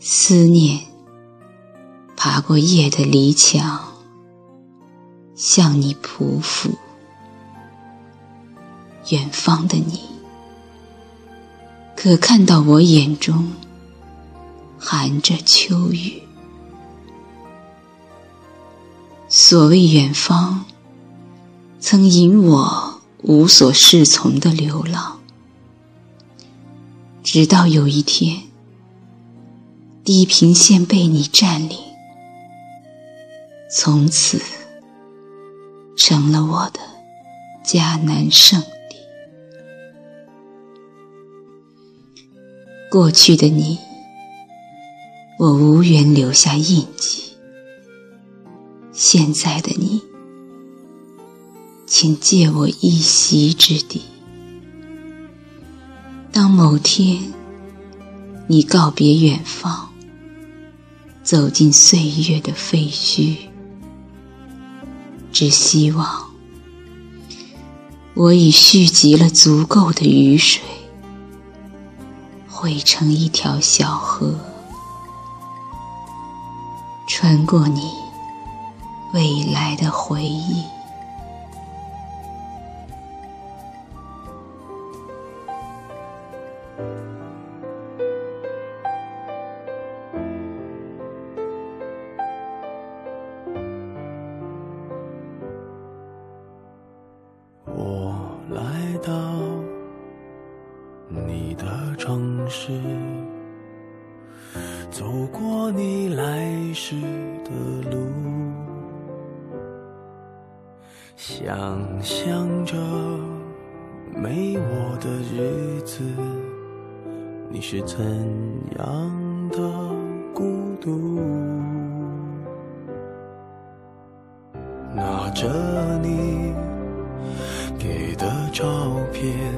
思念爬过夜的篱墙，向你匍匐。远方的你，可看到我眼中含着秋雨？所谓远方，曾引我无所适从的流浪，直到有一天。地平线被你占领，从此成了我的迦南圣地。过去的你，我无缘留下印记；现在的你，请借我一席之地。当某天你告别远方，走进岁月的废墟，只希望我已蓄积了足够的雨水，汇成一条小河，穿过你未来的回忆。城市走过你来时的路，想象着没我的日子，你是怎样的孤独？拿着你给的照片。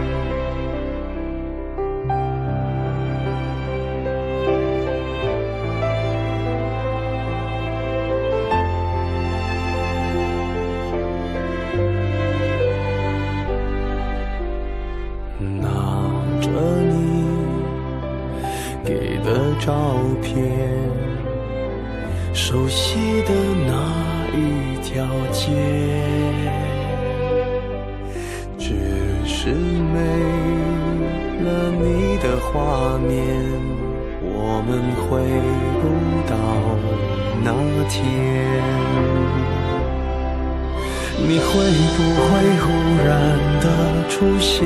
照片，熟悉的那一条街，只是没了你的画面，我们回不到那天。你会不会忽然的出现？